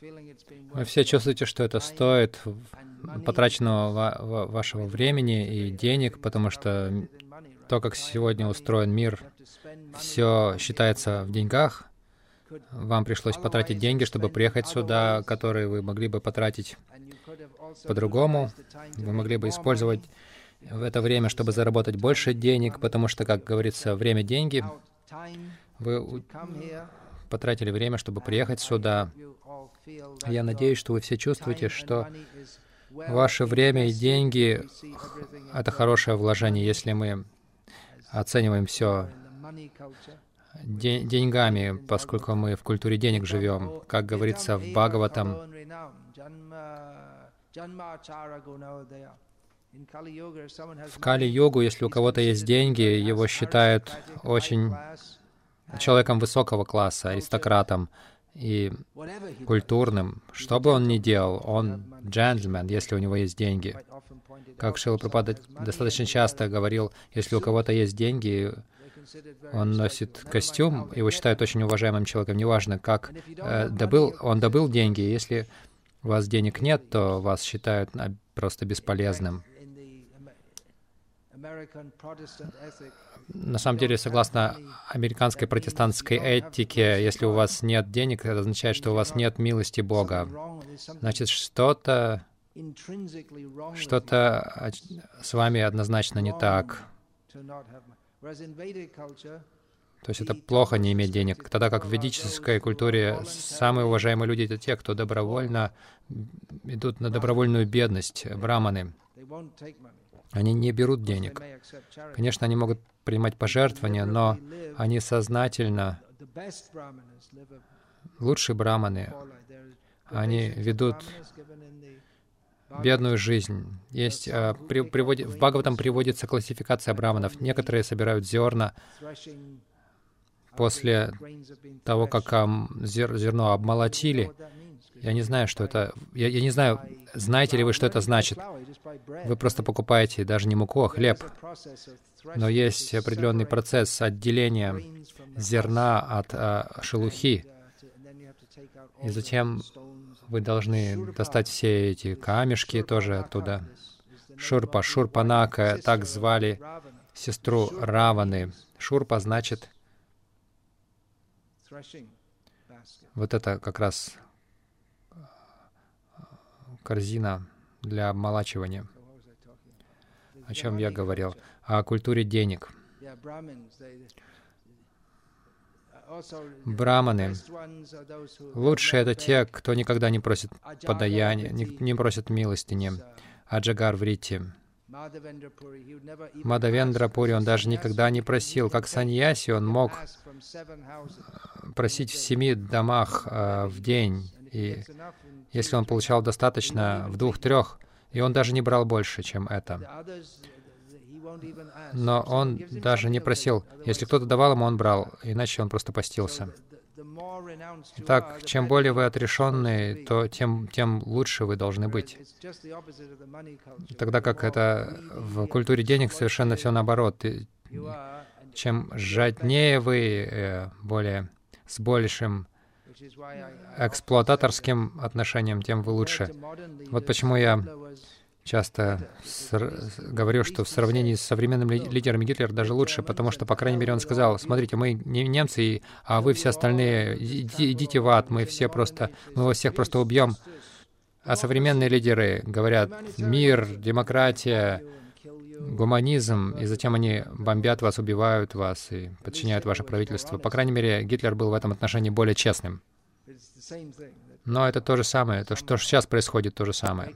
Вы все чувствуете, что это стоит потраченного вашего времени и денег, потому что то, как сегодня устроен мир, все считается в деньгах. Вам пришлось потратить деньги, чтобы приехать сюда, которые вы могли бы потратить по-другому. Вы могли бы использовать в это время, чтобы заработать больше денег, потому что, как говорится, время — деньги. Вы потратили время, чтобы приехать сюда. Я надеюсь, что вы все чувствуете, что ваше время и деньги — это хорошее вложение, если мы оцениваем все деньгами, поскольку мы в культуре денег живем. Как говорится в Бхагаватам, в Кали-йогу, если у кого-то есть деньги, его считают очень человеком высокого класса, аристократом и культурным. Что бы он ни делал, он джентльмен, если у него есть деньги. Как Шила Пропада достаточно часто говорил, если у кого-то есть деньги, он носит костюм, его считают очень уважаемым человеком, неважно, как э, добыл, он добыл деньги. Если у вас денег нет, то вас считают просто бесполезным. На самом деле, согласно американской протестантской этике, если у вас нет денег, это означает, что у вас нет милости Бога. Значит, что-то что-то с вами однозначно не так. То есть это плохо не иметь денег. Тогда как в ведической культуре самые уважаемые люди — это те, кто добровольно идут на добровольную бедность, браманы. Они не берут денег. Конечно, они могут принимать пожертвования, но они сознательно, лучшие браманы, они ведут бедную жизнь. Есть, а, при, приводит, в Бхагаватам приводится классификация браманов. Некоторые собирают зерна после того, как зер, зерно обмолотили. Я не знаю, что это... Я, я не знаю, знаете ли вы, что это значит. Вы просто покупаете даже не муку, а хлеб. Но есть определенный процесс отделения зерна от а, шелухи. И затем вы должны достать все эти камешки тоже оттуда. Шурпа, Шурпанака, так звали сестру Раваны. Шурпа значит вот это как раз корзина для обмолачивания. О чем я говорил? О культуре денег. Браманы. Лучшие — это те, кто никогда не просит подаяния, не, не просит милостыни. Аджагар Врити. Мадавендра Пури, он даже никогда не просил. Как саньяси, он мог просить в семи домах э, в день. И если он получал достаточно в двух-трех, и он даже не брал больше, чем это. Но он даже не просил. Если кто-то давал ему, он брал, иначе он просто постился. Так, чем более вы отрешенные, то тем, тем лучше вы должны быть. Тогда как это в культуре денег совершенно все наоборот. Чем жаднее вы, э, более с большим эксплуататорским отношением, тем вы лучше. Вот почему я часто говорю, что в сравнении с современным ли лидером Гитлер даже лучше, потому что, по крайней мере, он сказал, смотрите, мы не немцы, а вы все остальные, идите в ад, мы все просто, мы вас всех просто убьем. А современные лидеры говорят, мир, демократия, гуманизм, и затем они бомбят вас, убивают вас и подчиняют ваше правительство. По крайней мере, Гитлер был в этом отношении более честным. Но это то же самое, то, что сейчас происходит, то же самое.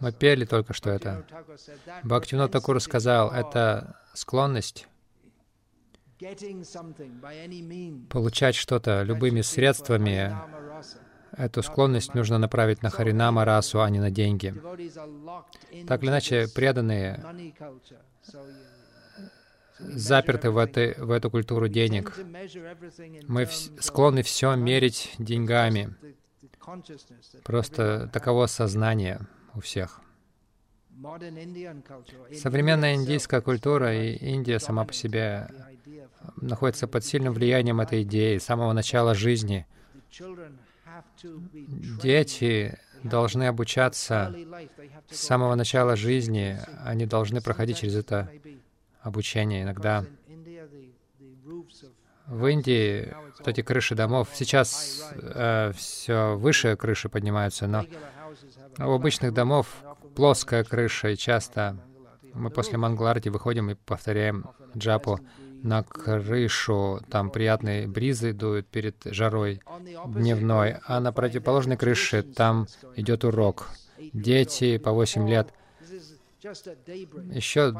Мы пели только что это. Бхактивинод Такур сказал, это склонность получать что-то любыми средствами, эту склонность нужно направить на Харинама расу, а не на деньги. Так или иначе, преданные заперты в, этой, в эту культуру денег. Мы склонны все мерить деньгами. Просто таково сознание у всех. Современная индийская культура и Индия сама по себе находятся под сильным влиянием этой идеи с самого начала жизни. Дети должны обучаться с самого начала жизни, они должны проходить через это обучение. Иногда. В Индии вот эти крыши домов, сейчас э, все выше крыши поднимаются, но у обычных домов плоская крыша, и часто мы после Мангларти выходим и повторяем джапу. на крышу, там приятные бризы дуют перед жарой дневной, а на противоположной крыше там идет урок. Дети по 8 лет — еще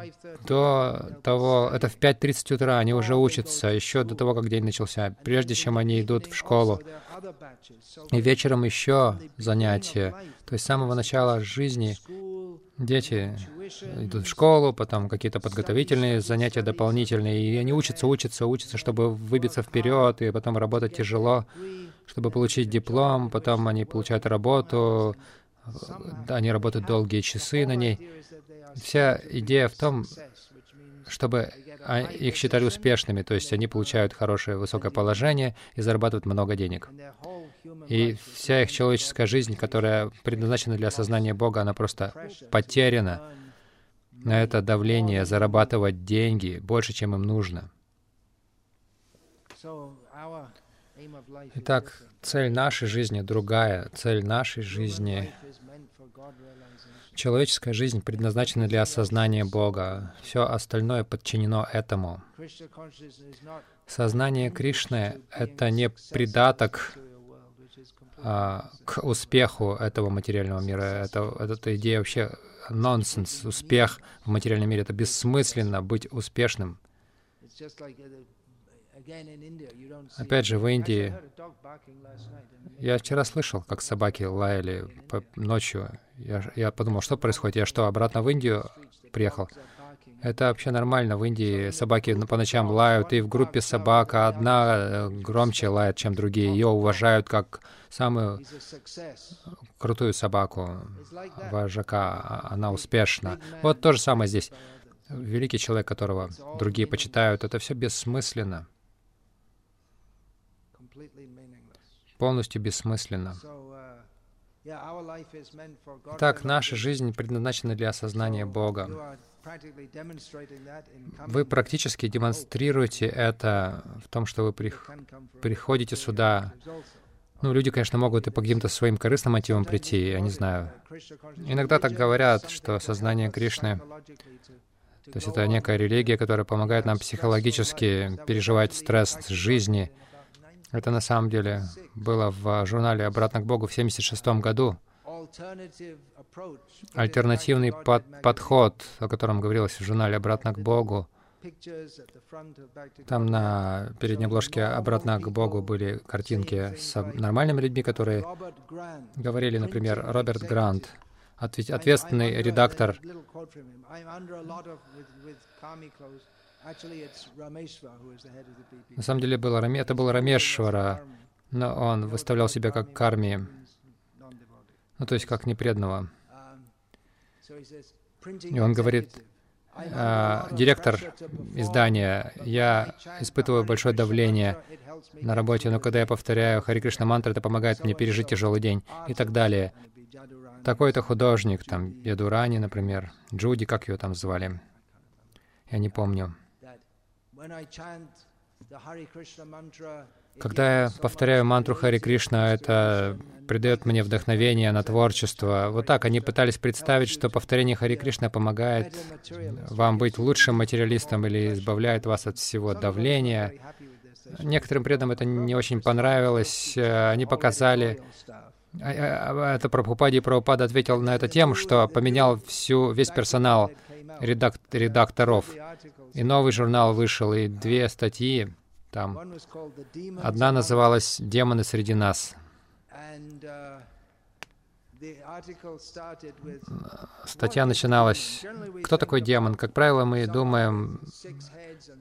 до того, это в 5.30 утра, они уже учатся, еще до того, как день начался, прежде чем они идут в школу. И вечером еще занятия. То есть с самого начала жизни дети идут в школу, потом какие-то подготовительные занятия дополнительные, и они учатся, учатся, учатся, чтобы выбиться вперед, и потом работать тяжело, чтобы получить диплом, потом они получают работу, они работают долгие часы на ней. Вся идея в том, чтобы их считали успешными, то есть они получают хорошее высокое положение и зарабатывают много денег. И вся их человеческая жизнь, которая предназначена для осознания Бога, она просто потеряна на это давление зарабатывать деньги больше, чем им нужно. Итак, цель нашей жизни другая. Цель нашей жизни Человеческая жизнь предназначена для осознания Бога. Все остальное подчинено этому. Сознание Кришны — это не придаток а, к успеху этого материального мира. Это, эта идея вообще нонсенс. Успех в материальном мире — это бессмысленно быть успешным. Опять же, в Индии я вчера слышал, как собаки лаяли ночью. Я, я подумал, что происходит? Я что, обратно в Индию приехал? Это вообще нормально. В Индии собаки по ночам лают, и в группе собака одна э, громче лает, чем другие. Ее уважают как самую крутую собаку, вожака. А, она успешна. Вот то же самое здесь. Великий человек, которого другие почитают, это все бессмысленно полностью бессмысленно. Так, наша жизнь предназначена для осознания Бога. Вы практически демонстрируете это в том, что вы приходите сюда. Ну, люди, конечно, могут и по каким-то своим корыстным мотивам прийти, я не знаю. Иногда так говорят, что сознание Кришны то есть это некая религия, которая помогает нам психологически переживать стресс жизни, это на самом деле было в журнале «Обратно к Богу» в 1976 году. Альтернативный под подход, о котором говорилось в журнале «Обратно к Богу», там на передней обложке «Обратно к Богу» были картинки с нормальными людьми, которые говорили, например, Роберт Грант, ответственный редактор на самом деле было, это был Рамешвара, но он выставлял себя как карми, ну то есть как непреданного. И он говорит, а, директор издания, я испытываю большое давление на работе, но когда я повторяю Хари Кришна мантру, это помогает мне пережить тяжелый день и так далее. Такой-то художник, там, Ядурани, например, Джуди, как ее там звали, я не помню. Когда я повторяю мантру Хари Кришна, это придает мне вдохновение на творчество. Вот так они пытались представить, что повторение Хари Кришна помогает вам быть лучшим материалистом или избавляет вас от всего давления. Некоторым преданным это не очень понравилось. Они показали... А, а, а, это Прабхупади Прабхупада ответил на это тем, что поменял всю, весь персонал редак редакторов. И новый журнал вышел, и две статьи там. Одна называлась «Демоны среди нас». Статья начиналась, кто такой демон? Как правило, мы думаем,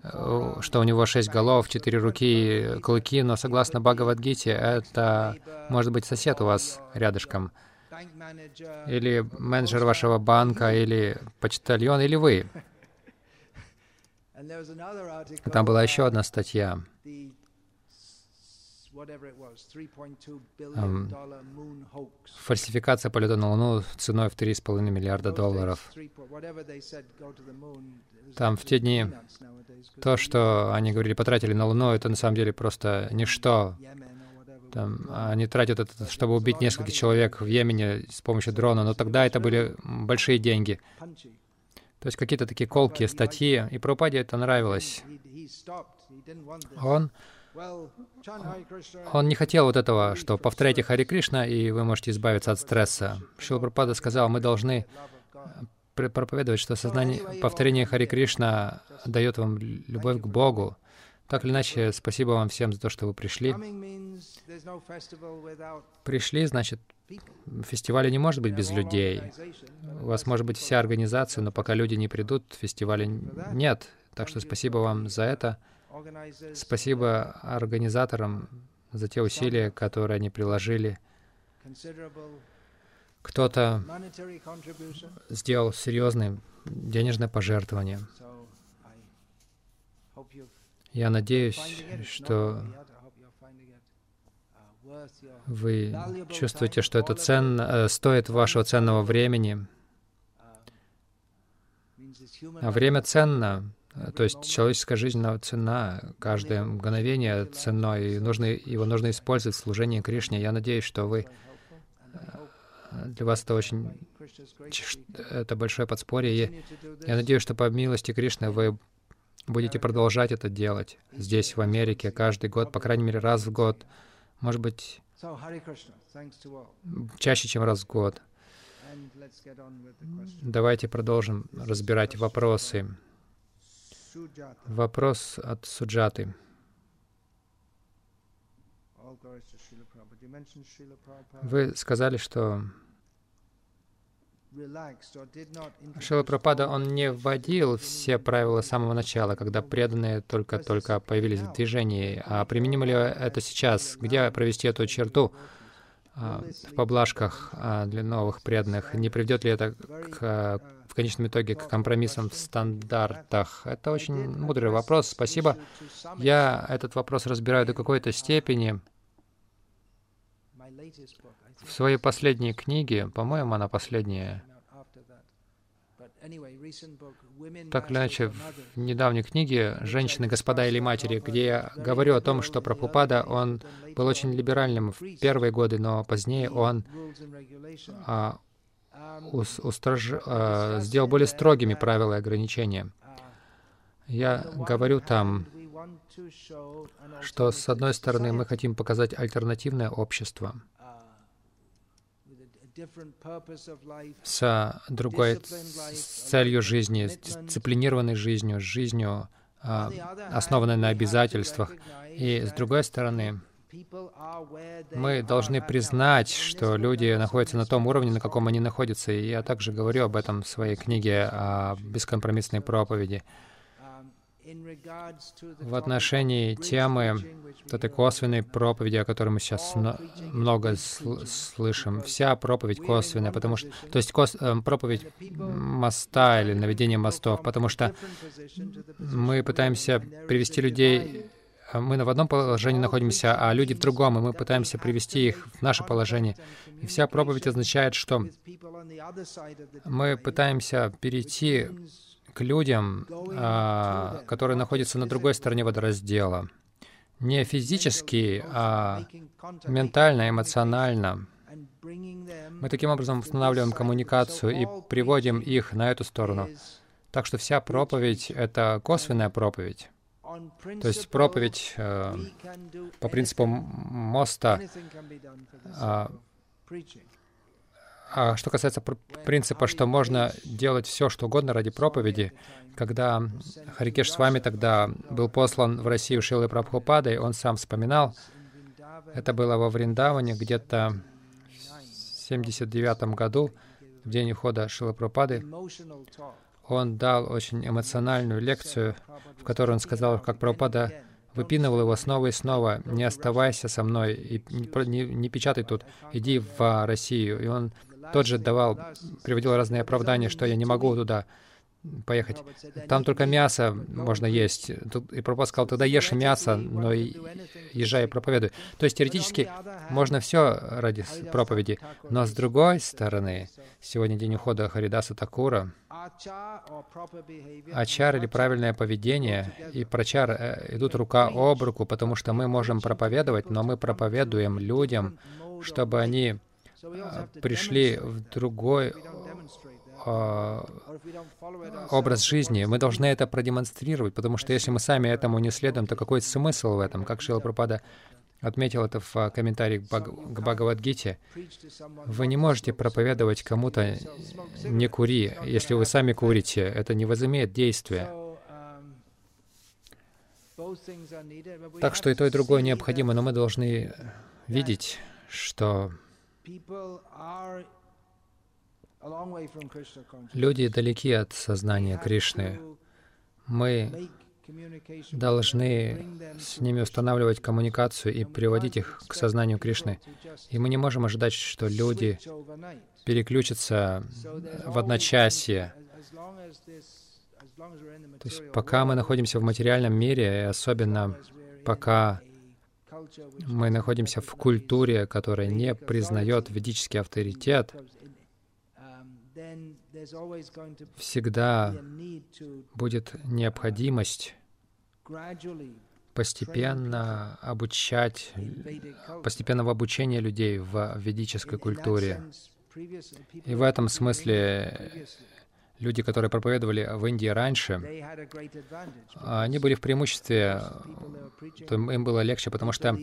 э, что у него шесть голов, четыре руки, клыки, но согласно Бхагавадгите, это может быть сосед у вас рядышком или менеджер вашего банка, или почтальон, или вы. Там была еще одна статья. Фальсификация полета на Луну ценой в 3,5 миллиарда долларов. Там в те дни то, что они говорили, потратили на Луну, это на самом деле просто ничто. Там, они тратят это, чтобы убить несколько человек в Йемене с помощью дрона, но тогда это были большие деньги. То есть какие-то такие колкие статьи, и Прабхупаде это нравилось. Он, он не хотел вот этого, что повторяйте Хари Кришна, и вы можете избавиться от стресса. Шила Прабхупада сказал, мы должны проповедовать, что сознание, повторение Хари Кришна дает вам любовь к Богу. Так или иначе, спасибо вам всем за то, что вы пришли. Пришли, значит, фестиваля не может быть без людей. У вас может быть вся организация, но пока люди не придут, фестиваля нет. Так что спасибо вам за это. Спасибо организаторам за те усилия, которые они приложили. Кто-то сделал серьезное денежное пожертвование. Я надеюсь, что вы чувствуете, что это ценно, э, стоит вашего ценного времени. А время ценно, то есть человеческая жизнь цена, каждое мгновение ценно, и нужно, его нужно использовать в служении Кришне. Я надеюсь, что вы э, для вас это очень это большое подспорье. Я надеюсь, что по милости Кришны вы будете продолжать это делать здесь, в Америке, каждый год, по крайней мере, раз в год, может быть, чаще, чем раз в год. Давайте продолжим разбирать вопросы. Вопрос от Суджаты. Вы сказали, что Шила Пропада, он не вводил все правила с самого начала, когда преданные только-только появились в движении. А применимо ли это сейчас? Где провести эту черту а, в поблажках а, для новых преданных? Не приведет ли это к, в конечном итоге к компромиссам в стандартах? Это очень мудрый вопрос. Спасибо. Я этот вопрос разбираю до какой-то степени. В своей последней книге, по-моему, она последняя, так или иначе, в недавней книге «Женщины, господа или матери», где я говорю о том, что Прабхупада, он был очень либеральным в первые годы, но позднее он а, ус, устрож, а, сделал более строгими правила и ограничения. Я говорю там, что с одной стороны мы хотим показать альтернативное общество — с другой целью жизни, с дисциплинированной жизнью, жизнью, а, основанной на обязательствах. И с другой стороны, мы должны признать, что люди находятся на том уровне, на каком они находятся. И я также говорю об этом в своей книге о бескомпромиссной проповеди в отношении темы этой косвенной проповеди, о которой мы сейчас много сл слышим. Вся проповедь косвенная, потому что, то есть кос, э, проповедь моста или наведение мостов, потому что мы пытаемся привести людей э, мы в одном положении находимся, а люди в другом, и мы пытаемся привести их в наше положение. И вся проповедь означает, что мы пытаемся перейти к людям, а, которые находятся на другой стороне водораздела. Не физически, а ментально, эмоционально. Мы таким образом устанавливаем коммуникацию и приводим их на эту сторону. Так что вся проповедь — это косвенная проповедь. То есть проповедь э, по принципу моста э, а что касается принципа, что можно делать все, что угодно ради проповеди, когда Харикеш с вами тогда был послан в Россию Шилой Прабхупадой, он сам вспоминал, это было во Вриндаване где-то в 79 году, в день ухода Шилы Прабхупады, он дал очень эмоциональную лекцию, в которой он сказал, как Прабхупада выпинывал его снова и снова, «Не оставайся со мной, и не, не, не печатай тут, иди в Россию». И он тот же давал, приводил разные оправдания, что я не могу туда. поехать. Там только мясо можно есть. И Прабхупад сказал, тогда ешь мясо, но езжай и проповедуй. То есть теоретически можно все ради проповеди. Но с другой стороны, сегодня день ухода Харидаса Такура, ачар или правильное поведение и прачар э, идут рука об руку, потому что мы можем проповедовать, но мы проповедуем людям, чтобы они пришли в другой а, образ жизни. Мы должны это продемонстрировать, потому что если мы сами этому не следуем, то какой смысл в этом? Как Шила Пропада отметил это в а, комментарии к Бхагавадгите. Вы не можете проповедовать кому-то «не кури», если вы сами курите. Это не возымеет действия. Так что и то, и другое необходимо, но мы должны видеть, что Люди далеки от сознания Кришны. Мы должны с ними устанавливать коммуникацию и приводить их к сознанию Кришны. И мы не можем ожидать, что люди переключатся в одночасье. То есть пока мы находимся в материальном мире, и особенно пока мы находимся в культуре, которая не признает ведический авторитет, всегда будет необходимость постепенно обучать, постепенного обучения людей в ведической культуре. И в этом смысле люди, которые проповедовали в Индии раньше, они были в преимуществе, то им было легче, потому что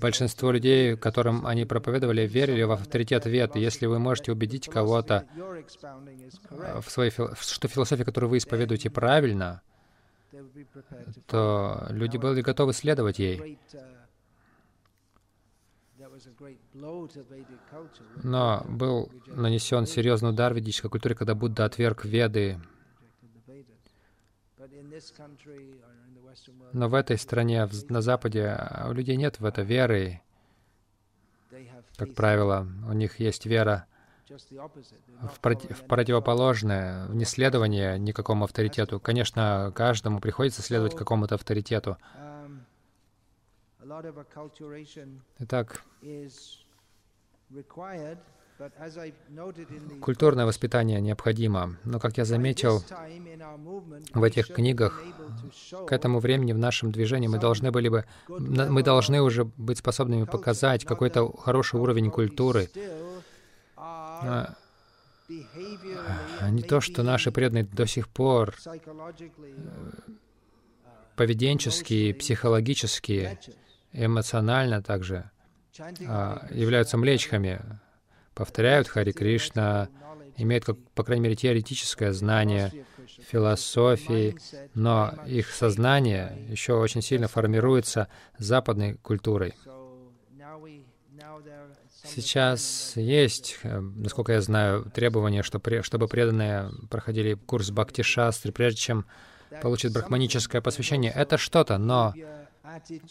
большинство людей, которым они проповедовали, верили в авторитет вет. если вы можете убедить кого-то, в своей, что философия, которую вы исповедуете, правильно, то люди были готовы следовать ей. Но был нанесен серьезный удар ведической культуре, когда Будда отверг Веды. Но в этой стране, на Западе, у людей нет в это веры. Как правило, у них есть вера в, против, в противоположное, в неследование никакому авторитету. Конечно, каждому приходится следовать какому-то авторитету. Итак, Культурное воспитание необходимо, но, как я заметил в этих книгах, к этому времени в нашем движении мы должны были бы, мы должны уже быть способными показать какой-то хороший уровень культуры. А, а не то, что наши преданные до сих пор э, поведенческие, психологические, эмоционально также а, являются млечхами, повторяют Хари Кришна, имеют, как, по крайней мере, теоретическое знание философии, но их сознание еще очень сильно формируется западной культурой. Сейчас есть, э, насколько я знаю, требование, что чтобы преданные проходили курс Бхакти Шастры, прежде чем получить брахманическое посвящение. Это что-то, но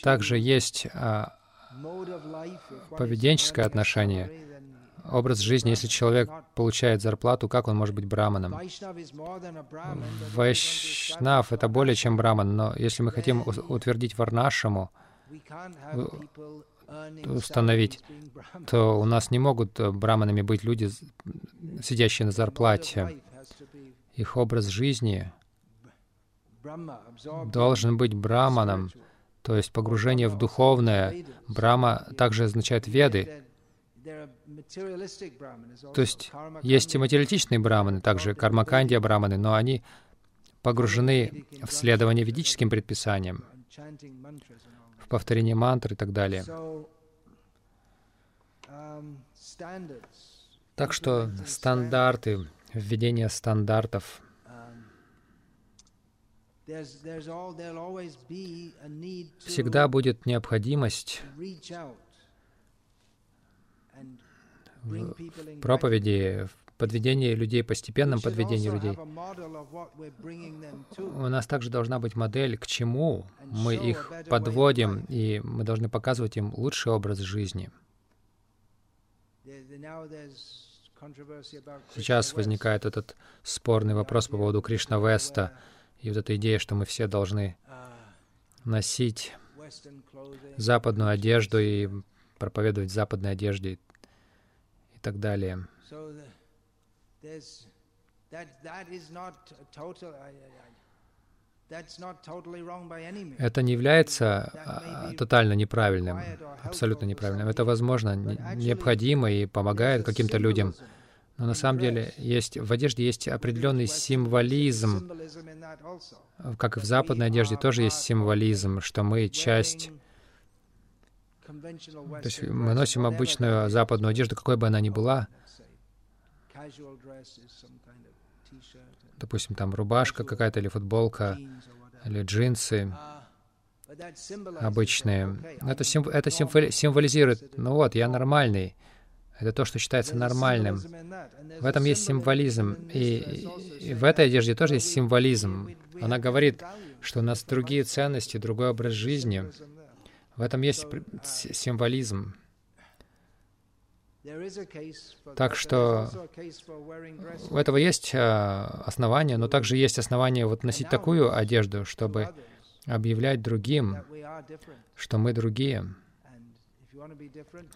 также есть а, поведенческое отношение, образ жизни. Если человек получает зарплату, как он может быть браманом? Вайшнав — это более чем браман, но если мы хотим утвердить варнашему, установить, то у нас не могут браманами быть люди, сидящие на зарплате. Их образ жизни должен быть браманом, то есть погружение в духовное. Брама также означает веды. То есть есть и материалистичные браманы, также кармакандия браманы, но они погружены в следование ведическим предписаниям, в повторение мантр и так далее. Так что стандарты, введение стандартов — Всегда будет необходимость в проповеди, в подведении людей, постепенном подведении людей. У нас также должна быть модель, к чему мы их подводим, и мы должны показывать им лучший образ жизни. Сейчас возникает этот спорный вопрос по поводу Кришна Веста и вот эта идея, что мы все должны носить западную одежду и проповедовать в западной одежде и так далее. Это не является а, тотально неправильным, абсолютно неправильным. Это, возможно, необходимо и помогает каким-то людям. Но на самом деле есть, в одежде есть определенный символизм. Как и в западной одежде тоже есть символизм, что мы часть... То есть мы носим обычную западную одежду, какой бы она ни была, допустим, там рубашка какая-то или футболка, или джинсы обычные. Это, сим, это символизирует, ну вот, я нормальный. Это то, что считается нормальным. В этом есть символизм. И, и в этой одежде тоже есть символизм. Она говорит, что у нас другие ценности, другой образ жизни. В этом есть символизм. Так что у этого есть а, основания, но также есть основания вот носить такую одежду, чтобы объявлять другим, что мы другие.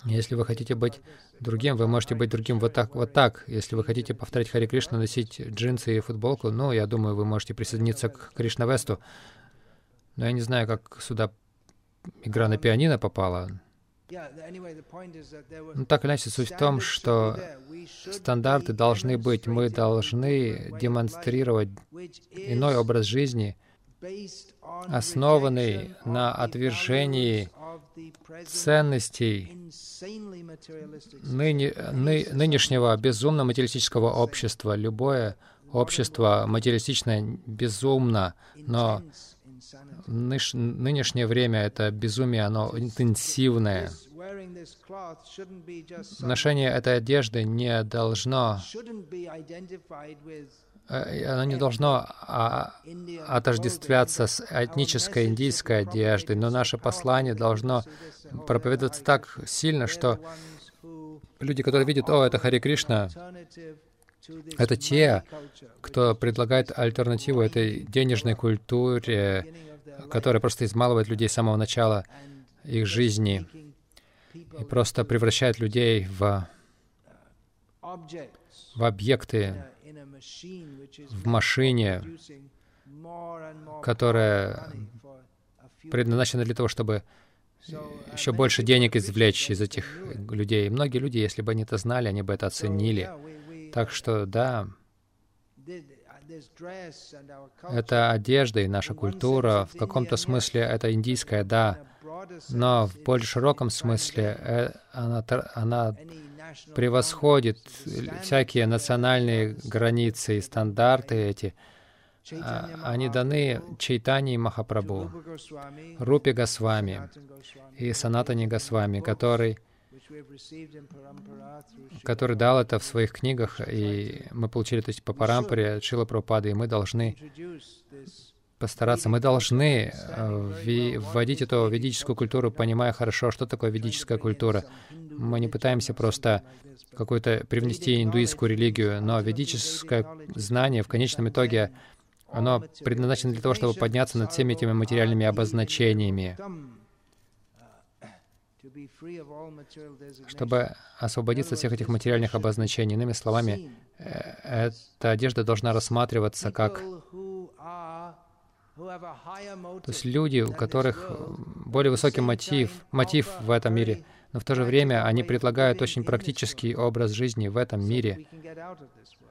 Если вы хотите быть другим, вы можете быть другим вот так, вот так. Если вы хотите повторять Хари Кришна, носить джинсы и футболку, ну, я думаю, вы можете присоединиться к Кришна Весту. Но я не знаю, как сюда игра на пианино попала. Ну, так или иначе, суть в том, что стандарты должны быть. Мы должны демонстрировать иной образ жизни, основанный на отвержении ценностей ныне, ны, нынешнего безумно материалистического общества. Любое общество материалистичное безумно, но нынешнее время это безумие, оно интенсивное. Ношение этой одежды не должно оно не должно а, отождествляться с этнической индийской одеждой, но наше послание должно проповедоваться так сильно, что люди, которые видят, о, это Хари Кришна, это те, кто предлагает альтернативу этой денежной культуре, которая просто измалывает людей с самого начала их жизни и просто превращает людей в, в объекты, в машине, которая предназначена для того, чтобы еще больше денег извлечь из этих людей. И многие люди, если бы они это знали, они бы это оценили. Так что, да, это одежда и наша культура. В каком-то смысле это индийская, да. Но в более широком смысле э, она, она превосходит всякие национальные границы и стандарты эти. А, они даны Чайтани Махапрабху, Рупи Госвами и Санатани Госвами, который который дал это в своих книгах, и мы получили то есть, по парампаре Шила Прабхупады, и мы должны постараться, мы должны э, вводить эту ведическую культуру, понимая хорошо, что такое ведическая культура. Мы не пытаемся просто какую-то привнести индуистскую религию, но ведическое знание в конечном итоге, оно предназначено для того, чтобы подняться над всеми этими материальными обозначениями чтобы освободиться от всех этих материальных обозначений. Иными словами, э, эта одежда должна рассматриваться как то есть люди, у которых более высокий мотив, мотив в этом мире, но в то же время они предлагают очень практический образ жизни в этом мире,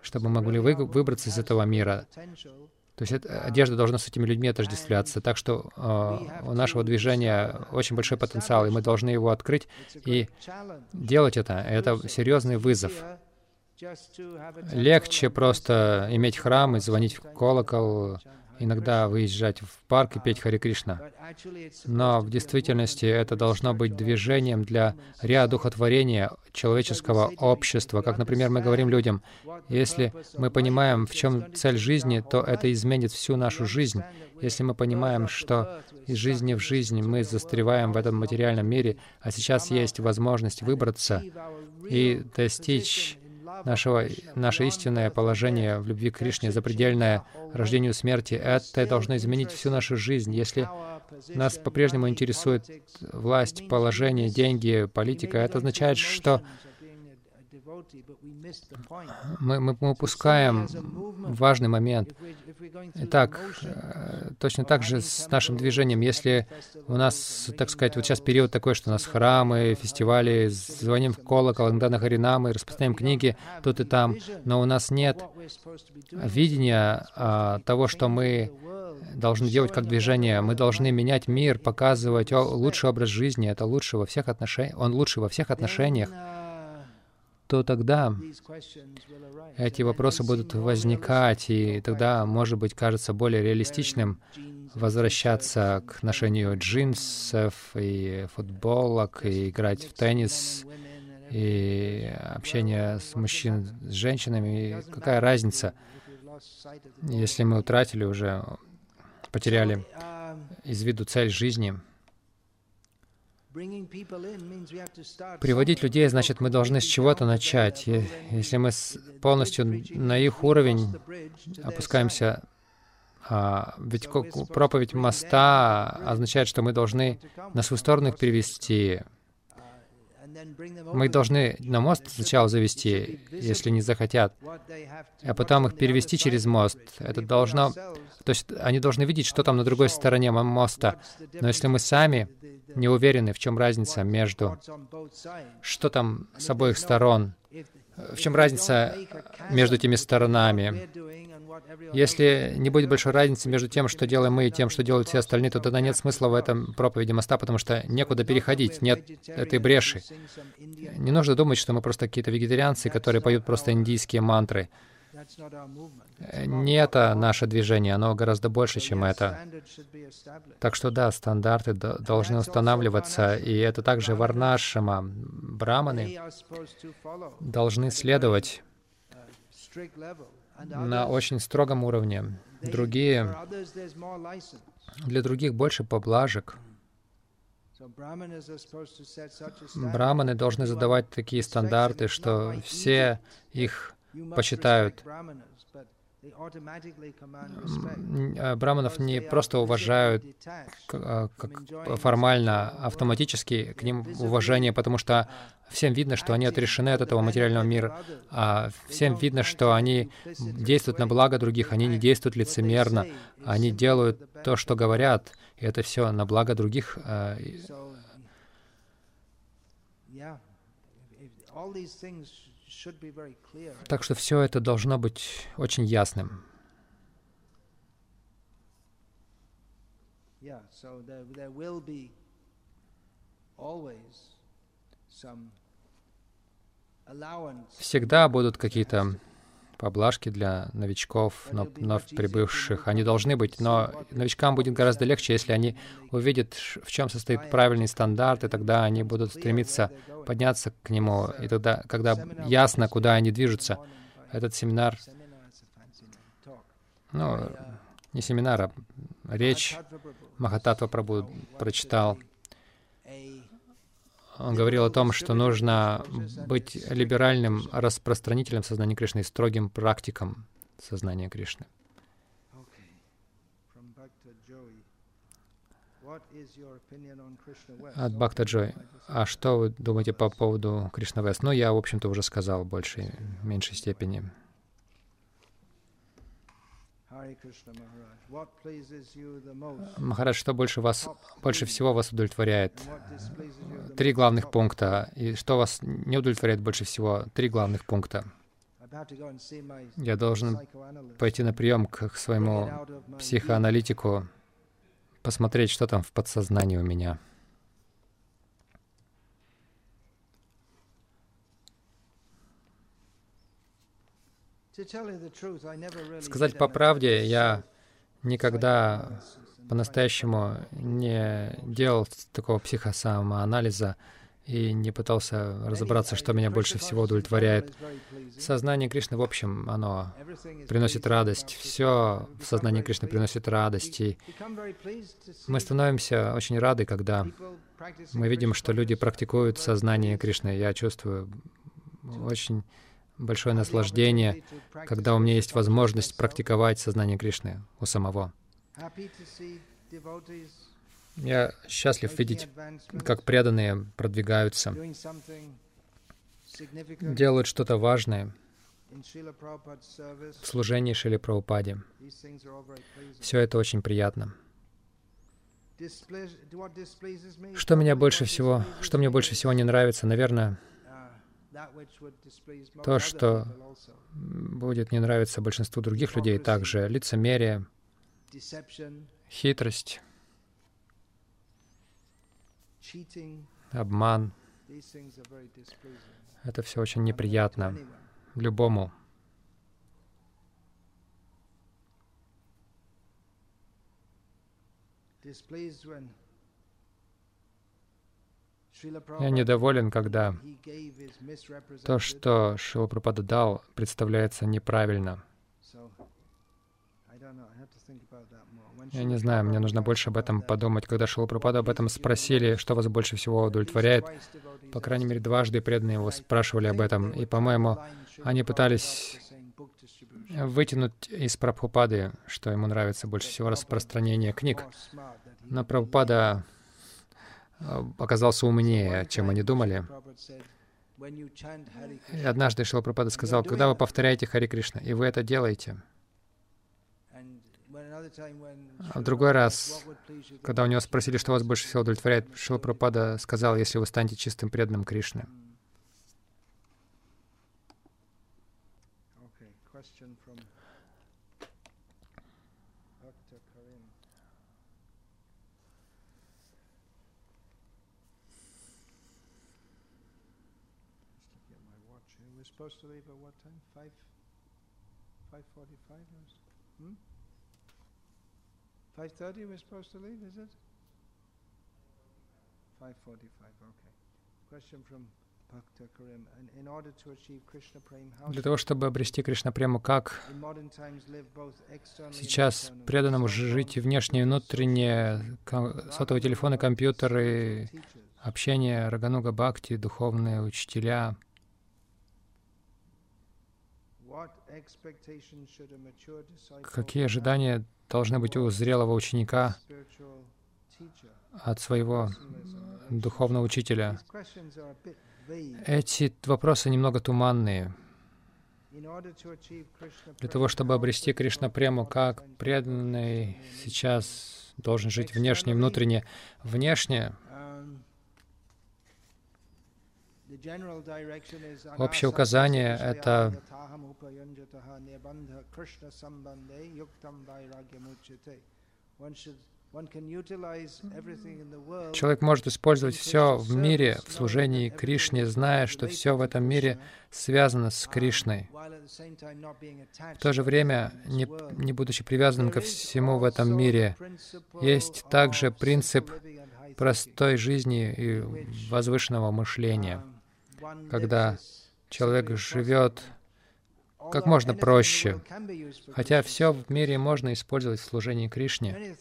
чтобы мы могли выбраться из этого мира. То есть это, одежда должна с этими людьми отождествляться. Так что э, у нашего движения очень большой потенциал, и мы должны его открыть и делать это. Это серьезный вызов. Легче просто иметь храм и звонить в колокол, иногда выезжать в парк и петь Хари Кришна. Но в действительности это должно быть движением для реодухотворения человеческого общества. Как, например, мы говорим людям, если мы понимаем, в чем цель жизни, то это изменит всю нашу жизнь. Если мы понимаем, что из жизни в жизнь мы застреваем в этом материальном мире, а сейчас есть возможность выбраться и достичь нашего, наше истинное положение в любви к Кришне, запредельное рождению смерти, это должно изменить всю нашу жизнь. Если нас по-прежнему интересует власть, положение, деньги, политика, это означает, что мы, мы, мы упускаем важный момент. Итак, э, точно так же с нашим движением. Если у нас, так сказать, вот сейчас период такой, что у нас храмы, фестивали, звоним в колокол, иногда на Харинамы, распространяем книги тут и там, но у нас нет видения а, того, что мы должны делать как движение. Мы должны менять мир, показывать лучший образ жизни. Это лучше во всех отношениях. Он лучше во всех отношениях то тогда эти вопросы будут возникать, и тогда, может быть, кажется более реалистичным возвращаться к ношению джинсов и футболок, и играть в теннис, и общение с мужчинами, с женщинами. И какая разница, если мы утратили уже, потеряли из виду цель жизни — Приводить людей, значит, мы должны с чего-то начать. Если мы полностью на их уровень опускаемся, а, ведь проповедь моста означает, что мы должны на свою сторону их перевести. Мы должны на мост сначала завести, если не захотят, а потом их перевести через мост. Это должно... То есть они должны видеть, что там на другой стороне моста. Но если мы сами не уверены, в чем разница между... Что там с обоих сторон? В чем разница между этими сторонами? Если не будет большой разницы между тем, что делаем мы, и тем, что делают все остальные, то тогда нет смысла в этом проповеди моста, потому что некуда переходить, нет этой бреши. Не нужно думать, что мы просто какие-то вегетарианцы, которые поют просто индийские мантры. Не это наше движение, оно гораздо больше, чем это. Так что да, стандарты должны устанавливаться, и это также варнашама. Браманы должны следовать на очень строгом уровне. Другие, для других больше поблажек. Браманы должны задавать такие стандарты, что все их почитают. А браманов не просто уважают а, формально, автоматически к ним уважение, потому что всем видно, что они отрешены от этого материального мира, а всем видно, что они действуют на благо других, они не действуют лицемерно, они делают то, что говорят, и это все на благо других. А, так что все это должно быть очень ясным. Всегда будут какие-то поблажки для новичков, но вновь прибывших. Они должны быть, но новичкам будет гораздо легче, если они увидят, в чем состоит правильный стандарт, и тогда они будут стремиться подняться к нему. И тогда, когда ясно, куда они движутся, этот семинар, ну, не семинар, а речь. Махататва Прабhu прочитал — он говорил о том, что нужно быть либеральным распространителем сознания Кришны и строгим практиком сознания Кришны. От Бхакта Джой. А что вы думаете по поводу Кришна Вест? Ну, я, в общем-то, уже сказал в большей, меньшей степени. Махарадж, что больше вас, больше всего вас удовлетворяет? Три главных пункта. И что вас не удовлетворяет больше всего? Три главных пункта. Я должен пойти на прием к своему психоаналитику, посмотреть, что там в подсознании у меня. Сказать по правде, я никогда по-настоящему не делал такого психосамоанализа и не пытался разобраться, что меня больше всего удовлетворяет. Сознание Кришны, в общем, оно приносит радость. Все в сознании Кришны приносит радость. И мы становимся очень рады, когда мы видим, что люди практикуют сознание Кришны. Я чувствую очень большое наслаждение, когда у меня есть возможность практиковать сознание Кришны у самого. Я счастлив видеть, как преданные продвигаются, делают что-то важное в служении Шили Прабхупаде. Все это очень приятно. Что меня больше всего, что мне больше всего не нравится, наверное, то, что будет не нравиться большинству других людей также, лицемерие, хитрость, обман. Это все очень неприятно любому. Я недоволен, когда то, что Шила Прабхупада дал, представляется неправильно. Я не знаю, мне нужно больше об этом подумать. Когда Шила Прабхупада об этом спросили, что вас больше всего удовлетворяет, по крайней мере, дважды преданные его спрашивали об этом. И, по-моему, они пытались вытянуть из Прабхупады, что ему нравится больше всего распространение книг. Но Прабхупада оказался умнее, чем они думали. И однажды Шила сказал, когда вы повторяете Хари Кришна, и вы это делаете, а в другой раз, когда у него спросили, что вас больше всего удовлетворяет, Шила сказал, если вы станете чистым преданным Кришны. Supposed to leave at what time? Five, five forty-five. Hmm. Five thirty. We're supposed to leave. Is it? Five forty-five. Okay. Question from для того, чтобы обрести Кришна Прему, как сейчас преданному жить внешне, и внутренне, сотовые телефоны, компьютеры, общение, Рагануга Бхакти, духовные учителя. Какие ожидания должны быть у зрелого ученика от своего духовного учителя? Эти вопросы немного туманные. Для того, чтобы обрести Кришна прему, как преданный сейчас должен жить внешне и внутренне. Внешне Общее указание — это Человек может использовать все в мире в служении Кришне, зная, что все в этом мире связано с Кришной. В то же время, не, не будучи привязанным ко всему в этом мире, есть также принцип простой жизни и возвышенного мышления, когда человек живет как можно проще. Хотя все в мире можно использовать в служении Кришне,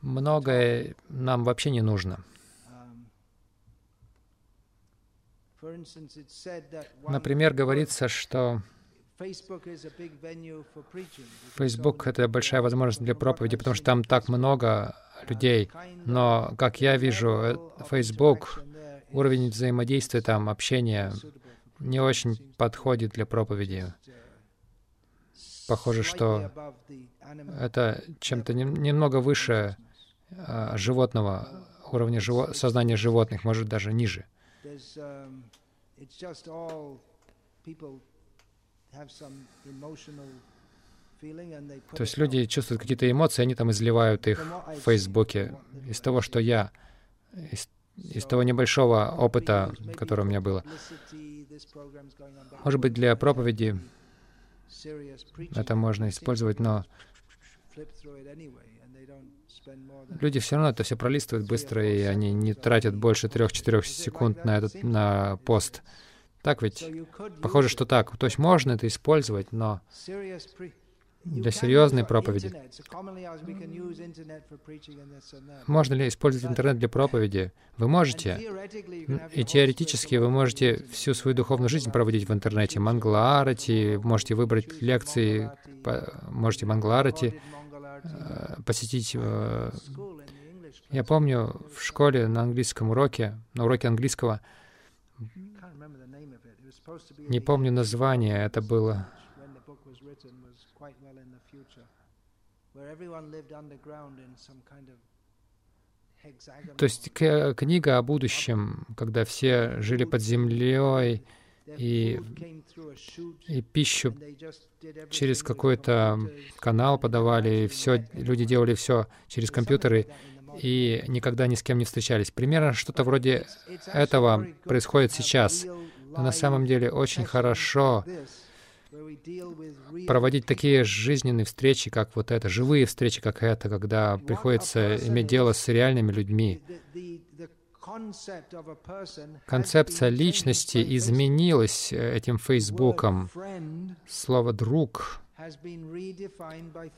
многое нам вообще не нужно. Например, говорится, что Facebook — это большая возможность для проповеди, потому что там так много людей. Но, как я вижу, э, Facebook, уровень взаимодействия там, общения не очень подходит для проповеди. Похоже, что это чем-то немного выше а, животного, уровня живо сознания животных, может даже ниже. То есть люди чувствуют какие-то эмоции, они там изливают их в Фейсбуке. Из того, что я, из, из того небольшого опыта, который у меня было. Может быть, для проповеди это можно использовать, но люди все равно это все пролистывают быстро, и они не тратят больше трех-четырех секунд на этот на пост. Так ведь? Похоже, что так. То есть можно это использовать, но для серьезной проповеди. Можно ли использовать интернет для проповеди? Вы можете. И теоретически вы можете всю свою духовную жизнь проводить в интернете. Манглаарати, можете выбрать лекции, можете Манглаарати э, посетить. Э, я помню в школе на английском уроке, на уроке английского, не помню название, это было то есть книга о будущем, когда все жили под землей и, и пищу через какой-то канал подавали, и все, люди делали все через компьютеры и никогда ни с кем не встречались. Примерно что-то вроде этого происходит сейчас. Но на самом деле очень хорошо проводить такие жизненные встречи, как вот это, живые встречи, как это, когда приходится иметь дело с реальными людьми. Концепция личности изменилась э, этим Фейсбуком. Слово «друг»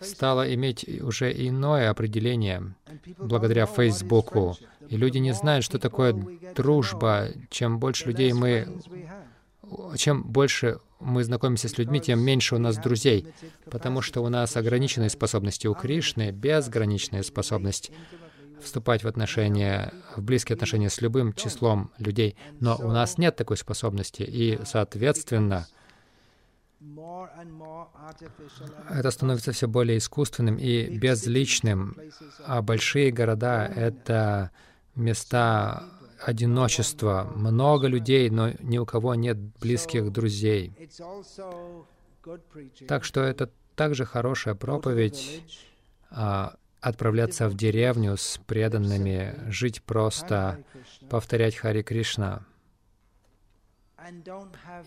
стало иметь уже иное определение благодаря Фейсбуку. И люди не знают, что такое дружба. Чем больше людей мы... Чем больше мы знакомимся с людьми, тем меньше у нас друзей, потому что у нас ограниченные способности. У Кришны безграничная способность вступать в отношения, в близкие отношения с любым числом людей. Но у нас нет такой способности, и, соответственно, это становится все более искусственным и безличным, а большие города — это места одиночество, много людей, но ни у кого нет близких друзей. Так что это также хорошая проповедь а, отправляться в деревню с преданными, жить просто, повторять Хари Кришна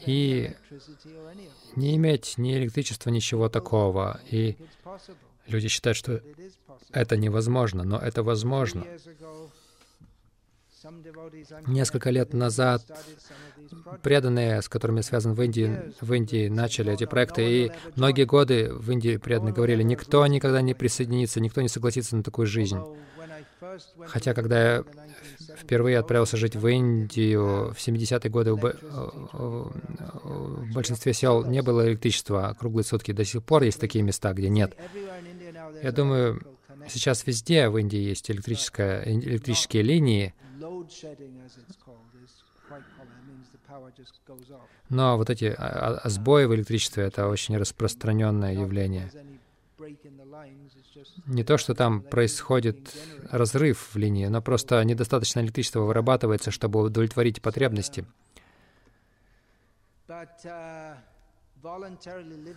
и не иметь ни электричества, ничего такого. И люди считают, что это невозможно, но это возможно. Несколько лет назад преданные, с которыми связан в Индии, в Индии начали эти проекты, и многие годы в Индии преданные говорили, никто никогда не присоединится, никто не согласится на такую жизнь. Хотя, когда я впервые отправился жить в Индию в 70-е годы, в большинстве сел не было электричества круглые сутки. До сих пор есть такие места, где нет. Я думаю, сейчас везде в Индии есть электрические линии, но вот эти а, а, сбои в электричестве — это очень распространенное явление. Не то, что там происходит разрыв в линии, но просто недостаточно электричества вырабатывается, чтобы удовлетворить потребности.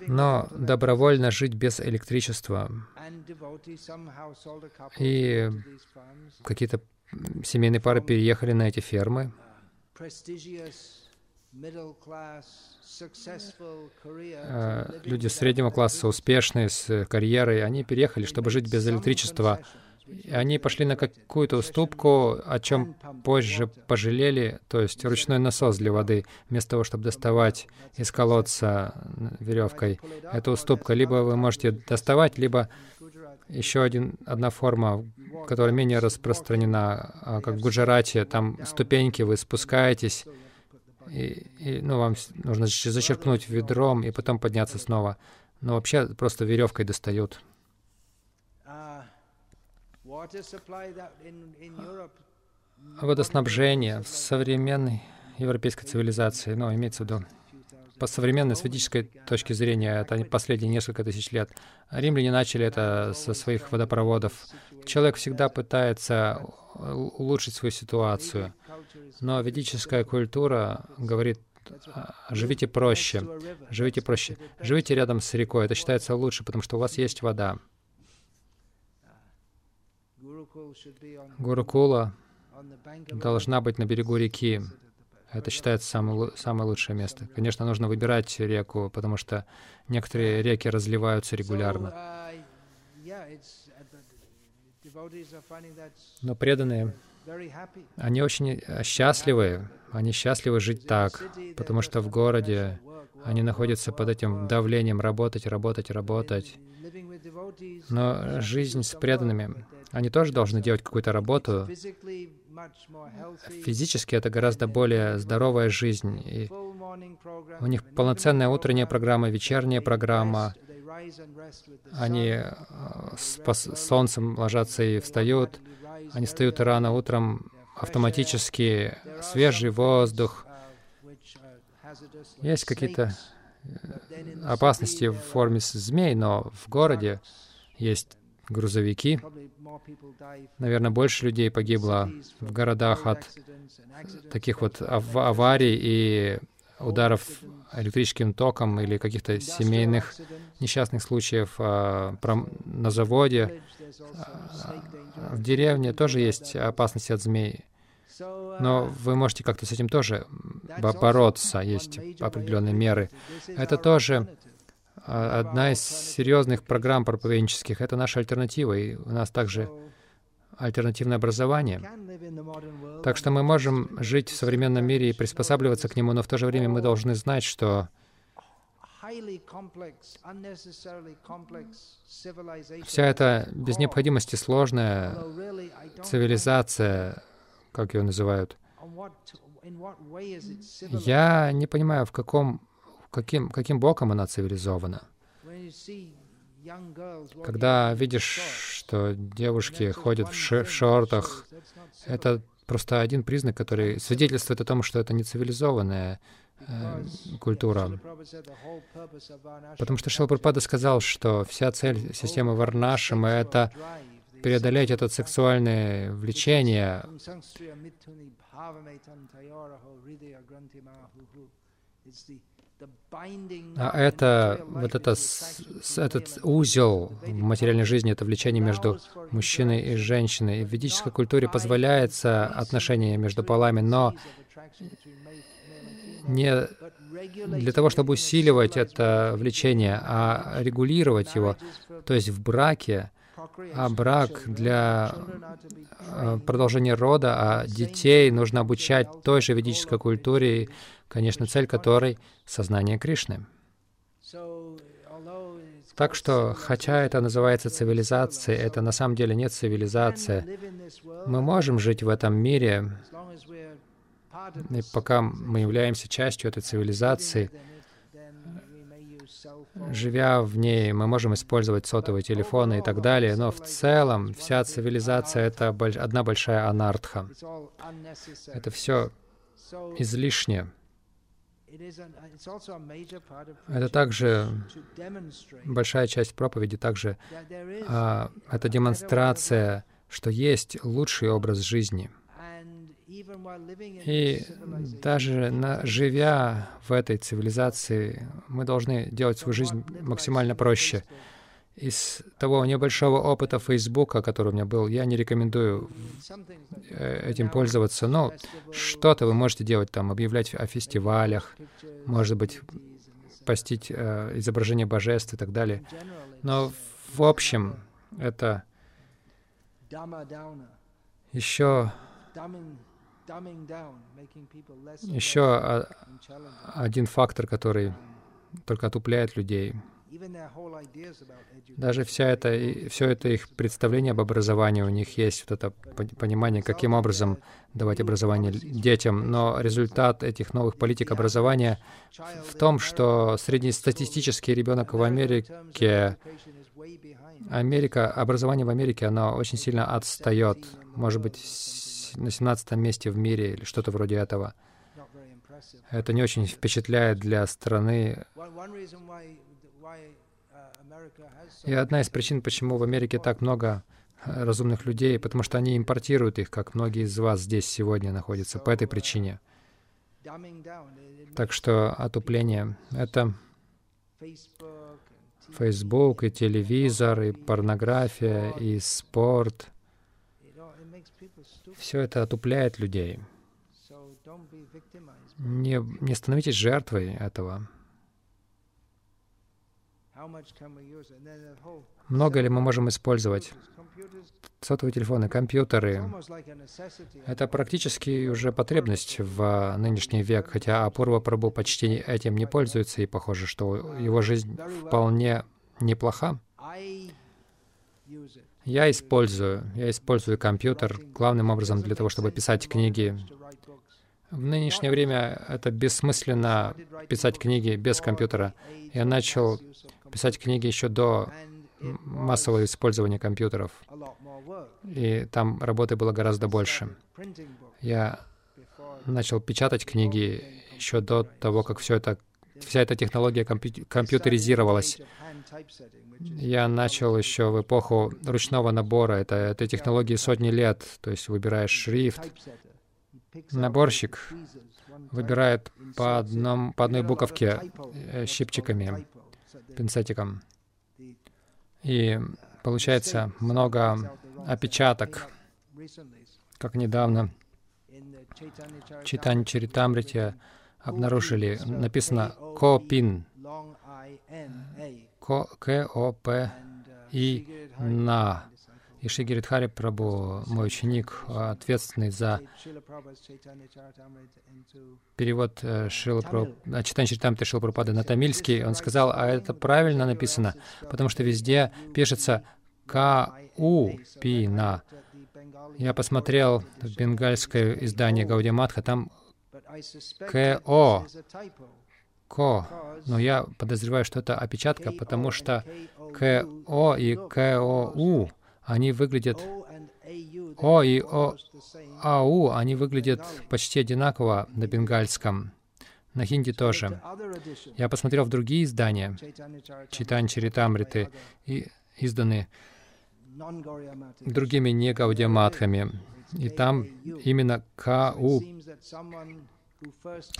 Но добровольно жить без электричества и какие-то семейные пары переехали на эти фермы. А, люди среднего класса, успешные, с карьерой, они переехали, чтобы жить без электричества. И они пошли на какую-то уступку, о чем позже пожалели, то есть ручной насос для воды, вместо того, чтобы доставать из колодца веревкой. Это уступка. Либо вы можете доставать, либо еще один, одна форма, которая менее распространена, а, как в Гуджарате, там ступеньки, вы спускаетесь, и, и, ну, вам нужно зачерпнуть ведром и потом подняться снова. Но вообще просто веревкой достают. Водоснабжение в современной европейской цивилизации, ну, имеется в виду по современной светической точке зрения, это последние несколько тысяч лет. Римляне начали это со своих водопроводов. Человек всегда пытается улучшить свою ситуацию. Но ведическая культура говорит, «А, живите проще, живите проще, живите рядом с рекой. Это считается лучше, потому что у вас есть вода. Гурукула должна быть на берегу реки. Это считается самое, самое лучшее место. Конечно, нужно выбирать реку, потому что некоторые реки разливаются регулярно. Но преданные, они очень счастливы, они счастливы жить так, потому что в городе Они находятся под этим давлением работать, работать, работать. Но жизнь с преданными, они тоже должны делать какую-то работу. Физически это гораздо более здоровая жизнь. И у них полноценная утренняя программа, вечерняя программа. Они э, с солнцем ложатся и встают. Они встают рано утром, автоматически свежий воздух. Есть какие-то э, опасности в форме змей, но в городе есть грузовики. Наверное, больше людей погибло в городах от таких вот ав аварий и ударов электрическим током или каких-то семейных несчастных случаев а, на заводе. А, в деревне тоже есть опасность от змей. Но вы можете как-то с этим тоже бороться, есть определенные меры. Это тоже одна из серьезных программ проповеднических. Это наша альтернатива, и у нас также альтернативное образование. Так что мы можем жить в современном мире и приспосабливаться к нему, но в то же время мы должны знать, что вся эта без необходимости сложная цивилизация, как ее называют, я не понимаю, в каком, каким, каким боком она цивилизована. Когда видишь, что девушки ходят в, ш- в шортах, это просто один признак, который свидетельствует о том, что это не цивилизованная э, культура. Потому что Шилпурпада сказал, что вся цель системы Варнашима — это преодолеть это сексуальное влечение. А это, вот это, этот узел в материальной жизни, это влечение между мужчиной и женщиной. И в ведической культуре позволяется отношение между полами, но не для того, чтобы усиливать это влечение, а регулировать его. То есть в браке, а брак для э, продолжения рода, а детей нужно обучать той же ведической культуре, конечно, цель которой — сознание Кришны. Так что, хотя это называется цивилизацией, это на самом деле не цивилизация. Мы можем жить в этом мире, и пока мы являемся частью этой цивилизации, живя в ней, мы можем использовать сотовые телефоны и так далее, но в целом вся цивилизация — это одна большая анартха. Это все излишне. Это также большая часть проповеди, также а, это демонстрация, что есть лучший образ жизни. И даже на, живя в этой цивилизации, мы должны делать свою жизнь максимально проще. из того небольшого опыта Фейсбука, который у меня был, я не рекомендую э, этим пользоваться. Но что-то вы можете делать там, объявлять о фестивалях, может быть, постить э, изображение божеств и так далее. Но в общем, это еще еще один фактор, который только отупляет людей. Даже вся это, все это их представление об образовании, у них есть вот это понимание, каким образом давать образование детям, но результат этих новых политик образования в том, что среднестатистический ребенок в Америке, Америка, образование в Америке, оно очень сильно отстает, может быть, на 17 месте в мире или что-то вроде этого. Это не очень впечатляет для страны, и одна из причин, почему в Америке так много э, разумных людей, потому что они импортируют их, как многие из вас здесь сегодня находятся, по этой причине. Так что отупление — это Facebook, и телевизор, и порнография, и спорт. Все это отупляет людей. Не, не становитесь жертвой этого. Много ли мы можем использовать? Сотовые телефоны, компьютеры. Это практически уже потребность в нынешний век, хотя Апурва Прабу почти этим не пользуется, и похоже, что его жизнь вполне неплоха. Я использую, я использую компьютер главным образом для того, чтобы писать книги. В нынешнее время это бессмысленно писать книги без компьютера. Я начал писать книги еще до массового использования компьютеров. И там работы было гораздо больше. Я начал печатать книги еще до того, как все это, вся эта технология компью компьютеризировалась. Я начал еще в эпоху ручного набора. Это, этой технологии сотни лет. То есть выбираешь шрифт. Наборщик выбирает по, одном, по одной буковке э, щипчиками, пинцетиком. И получается много опечаток, как недавно в Читани Чаритамрите обнаружили, написано «Копин», К-О-П-И-На. И Шигиридхари Прабу, мой ученик, ответственный за перевод э, Шила э, читание Читамты Шила Прабхупады на тамильский, он сказал, а это правильно написано, потому что везде пишется К-У-Пи-На. Я посмотрел в бенгальское издание Гаудиматха, там К-О, Ко, но я подозреваю, что это опечатка, потому что К-О и К-О-У они выглядят... О и О, Ау, они выглядят почти одинаково на бенгальском. На хинди тоже. Я посмотрел в другие издания, Читань Чаритамриты, и изданы другими не Гаудиаматхами. И там именно Кау.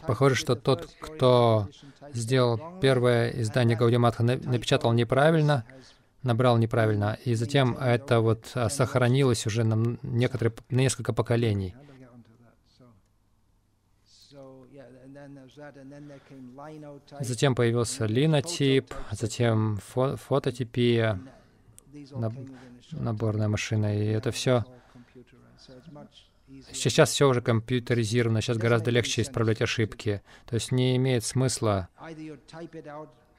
Похоже, что тот, кто сделал первое издание Гаудиаматха, напечатал неправильно, набрал неправильно, и затем это вот а, сохранилось уже на некоторые, на несколько поколений. Затем появился линотип, затем фо фототипия, наборная машина, и это все Сейчас все уже компьютеризировано, сейчас гораздо легче исправлять ошибки. То есть не имеет смысла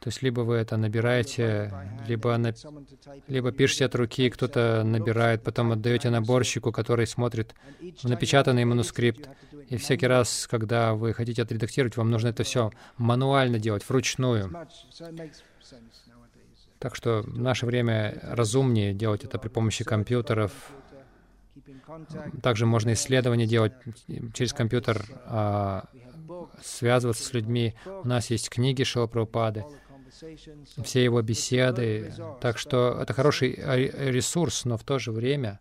то есть либо вы это набираете, либо, на... либо пишете от руки, кто-то набирает, потом отдаете наборщику, который смотрит напечатанный манускрипт. И всякий раз, когда вы хотите отредактировать, вам нужно это все мануально делать, вручную. Так что в наше время разумнее делать это при помощи компьютеров. Также можно исследования делать через компьютер, а, связываться с людьми. У нас есть книги Шилапрапады все его беседы. Так что это хороший ресурс, но в то же время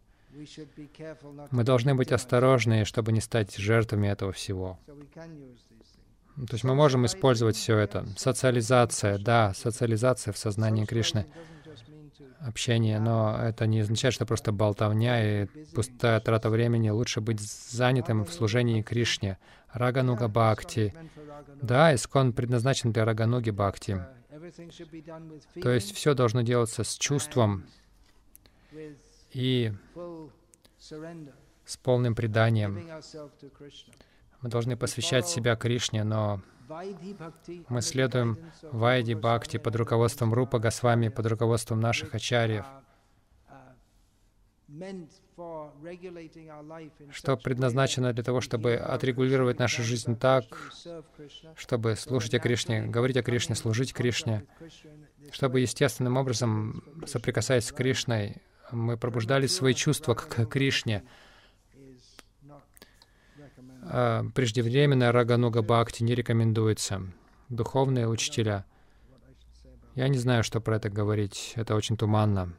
мы должны быть осторожны, чтобы не стать жертвами этого всего. То есть мы можем использовать все это. Социализация, да, социализация в сознании Кришны, общение, но это не означает, что просто болтовня и пустая трата времени. Лучше быть занятым в служении Кришне. Рагануга Бхакти. Да, искон предназначен для Рагануги Бхакти. То есть все должно делаться с чувством и с полным преданием. Мы должны посвящать себя Кришне, но мы следуем Вайди Бхакти под руководством Рупа Госвами, под руководством наших ачарьев что предназначено для того, чтобы отрегулировать нашу жизнь так, чтобы слушать о Кришне, говорить о Кришне, служить Кришне, чтобы естественным образом, соприкасаясь с Кришной, мы пробуждали свои чувства к Кришне. А преждевременная рагануга бхакти не рекомендуется. Духовные учителя. Я не знаю, что про это говорить. Это очень туманно.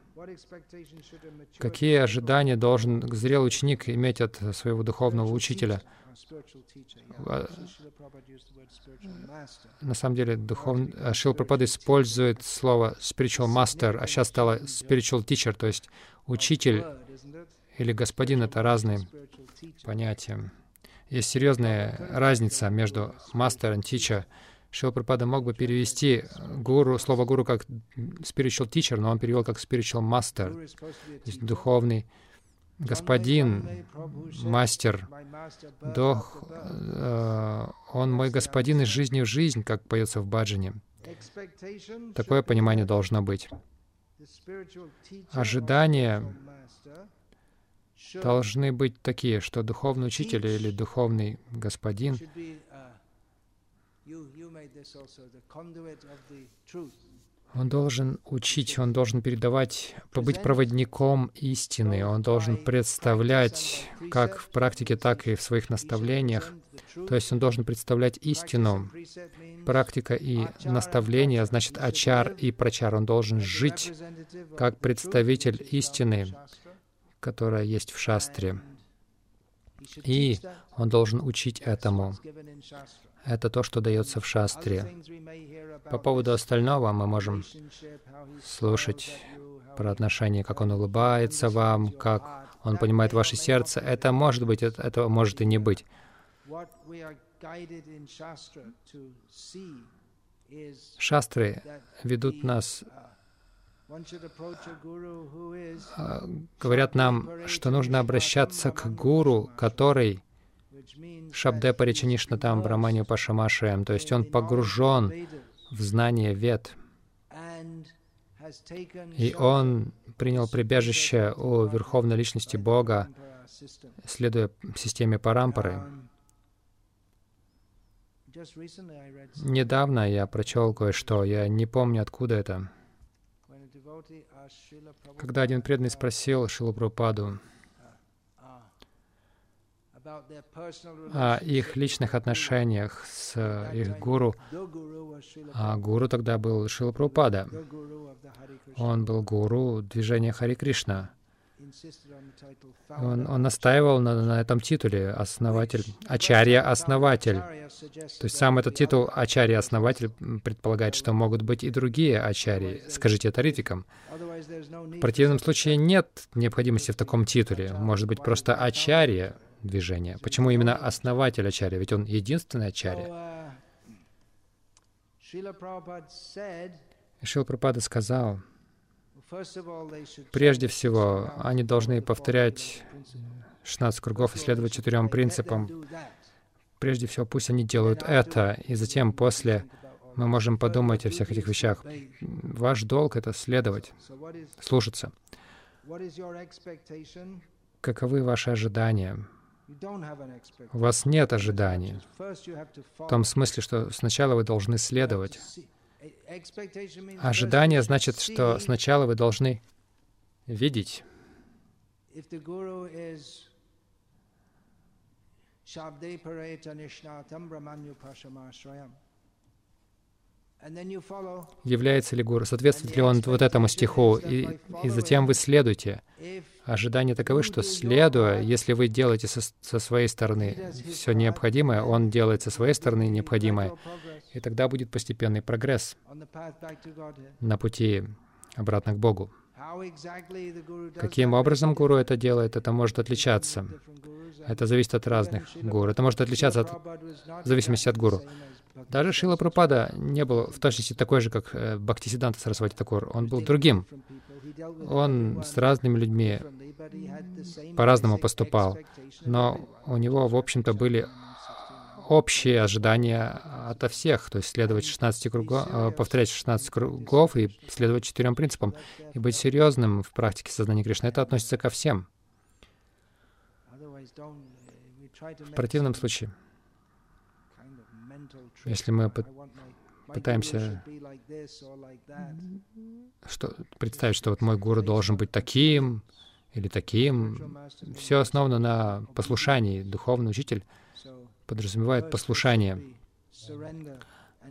Какие ожидания должен зрелый ученик иметь от своего духовного учителя? А, на самом деле, духов... А, Шил Прабхупада использует слово spiritual master, а сейчас стало spiritual teacher, то есть учитель или господин — это разные понятия. Есть серьезная разница между master и teacher. Шилапрапада мог бы перевести гуру, слово гуру как spiritual teacher, но он перевел как spiritual master, то есть духовный господин, мастер, дох, э, он мой господин из жизни в жизнь, как поется в баджане. Такое понимание должно быть. Ожидания должны быть такие, что духовный учитель или духовный господин он должен учить, он должен передавать, побыть проводником истины, он должен представлять как в практике, так и в своих наставлениях. То есть он должен представлять истину. Практика и наставление значит ачар и прачар. Он должен жить как представитель истины, которая есть в шастре. И он должен учить этому. Это то, что дается в шастре. По поводу остального мы можем слушать про отношения, как он улыбается вам, как он понимает ваше сердце. Это может быть, это, это может и не быть. Шастры ведут нас, говорят нам, что нужно обращаться к гуру, который Шабде Паричанишна там Браманию Пашамашаем, то есть он погружен в знание вет. И он принял прибежище у Верховной Личности Бога, следуя системе Парампары. Недавно я прочел кое-что, я не помню, откуда это. Когда один преданный спросил Шилупрупаду, о их личных отношениях с их гуру. А гуру тогда был Шила Прабхупада. Он был гуру движения Хари Кришна. Он, он настаивал на, на этом титуле «основатель», «ачарья-основатель». То есть сам этот титул «ачарья-основатель» предполагает, что могут быть и другие ачарьи. Скажите это ритвикам. В противном случае нет необходимости в таком титуле. Может быть просто ачарья, движения. Почему именно основатель Ачарья? Ведь он единственный Ачарья. Шил Прабхупада сказал, прежде всего, они должны повторять 16 кругов и следовать четырем принципам. Прежде всего, пусть они делают это, и затем, после, мы можем подумать о всех этих вещах. Ваш долг — это следовать, слушаться. Каковы ваши ожидания? У вас нет ожиданий. В том смысле, что сначала вы должны следовать. Ожидание значит, что сначала вы должны видеть. Является ли гуру, соответствует ли он вот этому стиху, и, и затем вы следуете. Ожидания таковы, что следуя, если вы делаете со, со своей стороны все необходимое, он делает со своей стороны необходимое, и тогда будет постепенный прогресс на пути обратно к Богу. Каким образом гуру это делает, это может отличаться. Это зависит от разных гуру. Это может отличаться от, в зависимости от гуру. Даже Шила Прупада не был в точности такой же, как э, Бхактисиданта Сарасвати Такур. Он был другим. Он с разными людьми по-разному поступал. Но у него, в общем-то, были общие ожидания ото всех, то есть следовать 16 кругов, э, повторять 16 кругов и следовать четырем принципам, и быть серьезным в практике сознания Кришны. Это относится ко всем. В противном случае если мы пытаемся что, представить, что вот мой гуру должен быть таким или таким, все основано на послушании. Духовный учитель подразумевает послушание.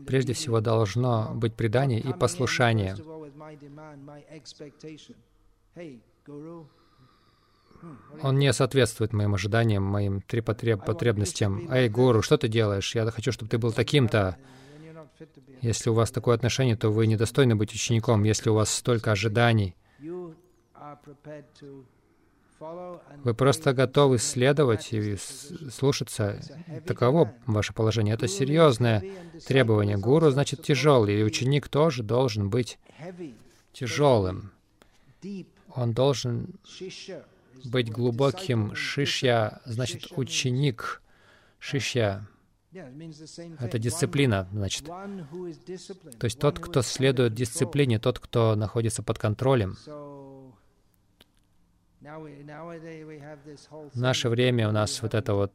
Прежде всего должно быть предание и послушание. Он не соответствует моим ожиданиям, моим три потреб потребностям. «Эй, гуру, что ты делаешь? Я хочу, чтобы ты был таким-то». Если у вас такое отношение, то вы недостойны быть учеником. Если у вас столько ожиданий, Вы просто готовы следовать и слушаться. Таково ваше положение. Это серьезное требование. Гуру значит тяжелый, и ученик тоже должен быть тяжелым. Он должен быть глубоким. Шишья значит ученик. Шишья — это дисциплина, значит. То есть тот, кто следует дисциплине, тот, кто находится под контролем. В наше время у нас вот эта вот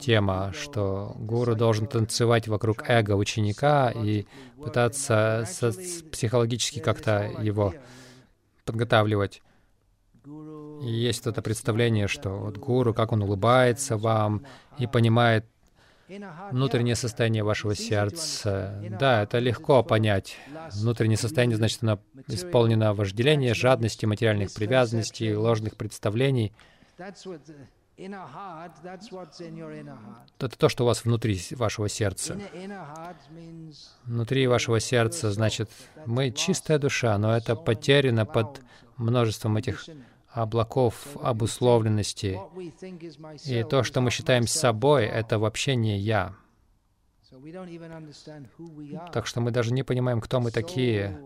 тема, что гуру должен танцевать вокруг эго ученика и пытаться психологически как-то его подготавливать. И есть это представление, что вот гуру, как он улыбается вам и понимает внутреннее состояние вашего сердца. Да, это легко понять. Внутреннее состояние, значит, оно исполнено вожделения, жадности, материальных привязанностей, ложных представлений. Это то, что у вас внутри вашего сердца. Внутри вашего сердца, значит, мы чистая душа, но это потеряно под множеством этих облаков обусловленности. И то, что мы считаем собой, это вообще не «я». Так что мы даже не понимаем, кто мы такие.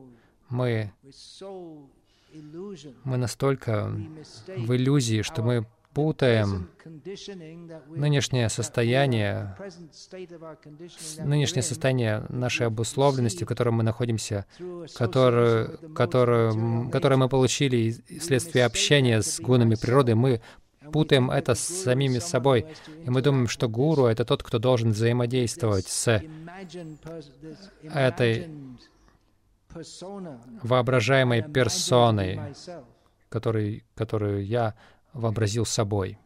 Мы, мы настолько в иллюзии, что мы путаем нынешнее состояние, нынешнее состояние нашей обусловленности, в котором мы находимся, которую, которую, которое мы получили вследствие общения с гунами природы, мы путаем это с самими собой. И мы думаем, что гуру — это тот, кто должен взаимодействовать с этой воображаемой персоной, который, которую я вообразил собой.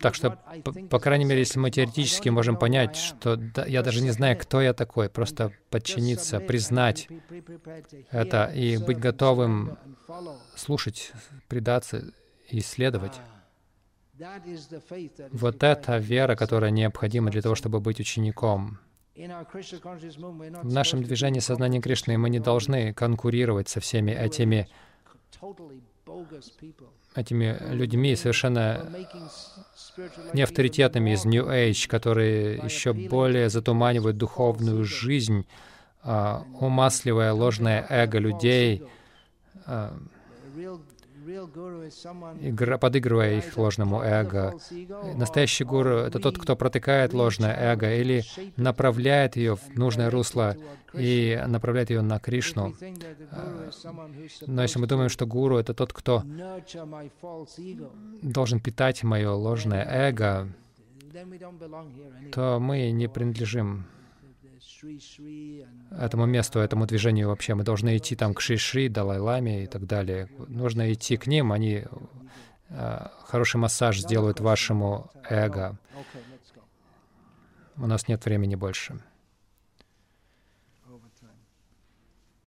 Так что, по, по крайней мере, если мы теоретически можем понять, что да, я даже не знаю, кто я такой, просто подчиниться, признать это и быть готовым слушать, предаться и исследовать. Вот это вера, которая необходима для того, чтобы быть учеником. В нашем движении сознания Кришны мы не должны конкурировать со всеми этими этими людьми совершенно неавторитетными из New Age, которые еще более затуманивают духовную жизнь, а, умасливая ложное эго людей, а, игра, подыгрывая их ложному эго. Настоящий гуру — это тот, кто протыкает ложное эго или направляет ее в нужное русло и направляет ее на Кришну. Но если мы думаем, что гуру — это тот, кто должен питать мое ложное эго, то мы не принадлежим этому месту, этому движению вообще. Мы должны идти там к Шри-Шри, Далай-Ламе и так далее. Нужно идти к ним, они э, хороший массаж сделают вашему эго. У нас нет времени больше.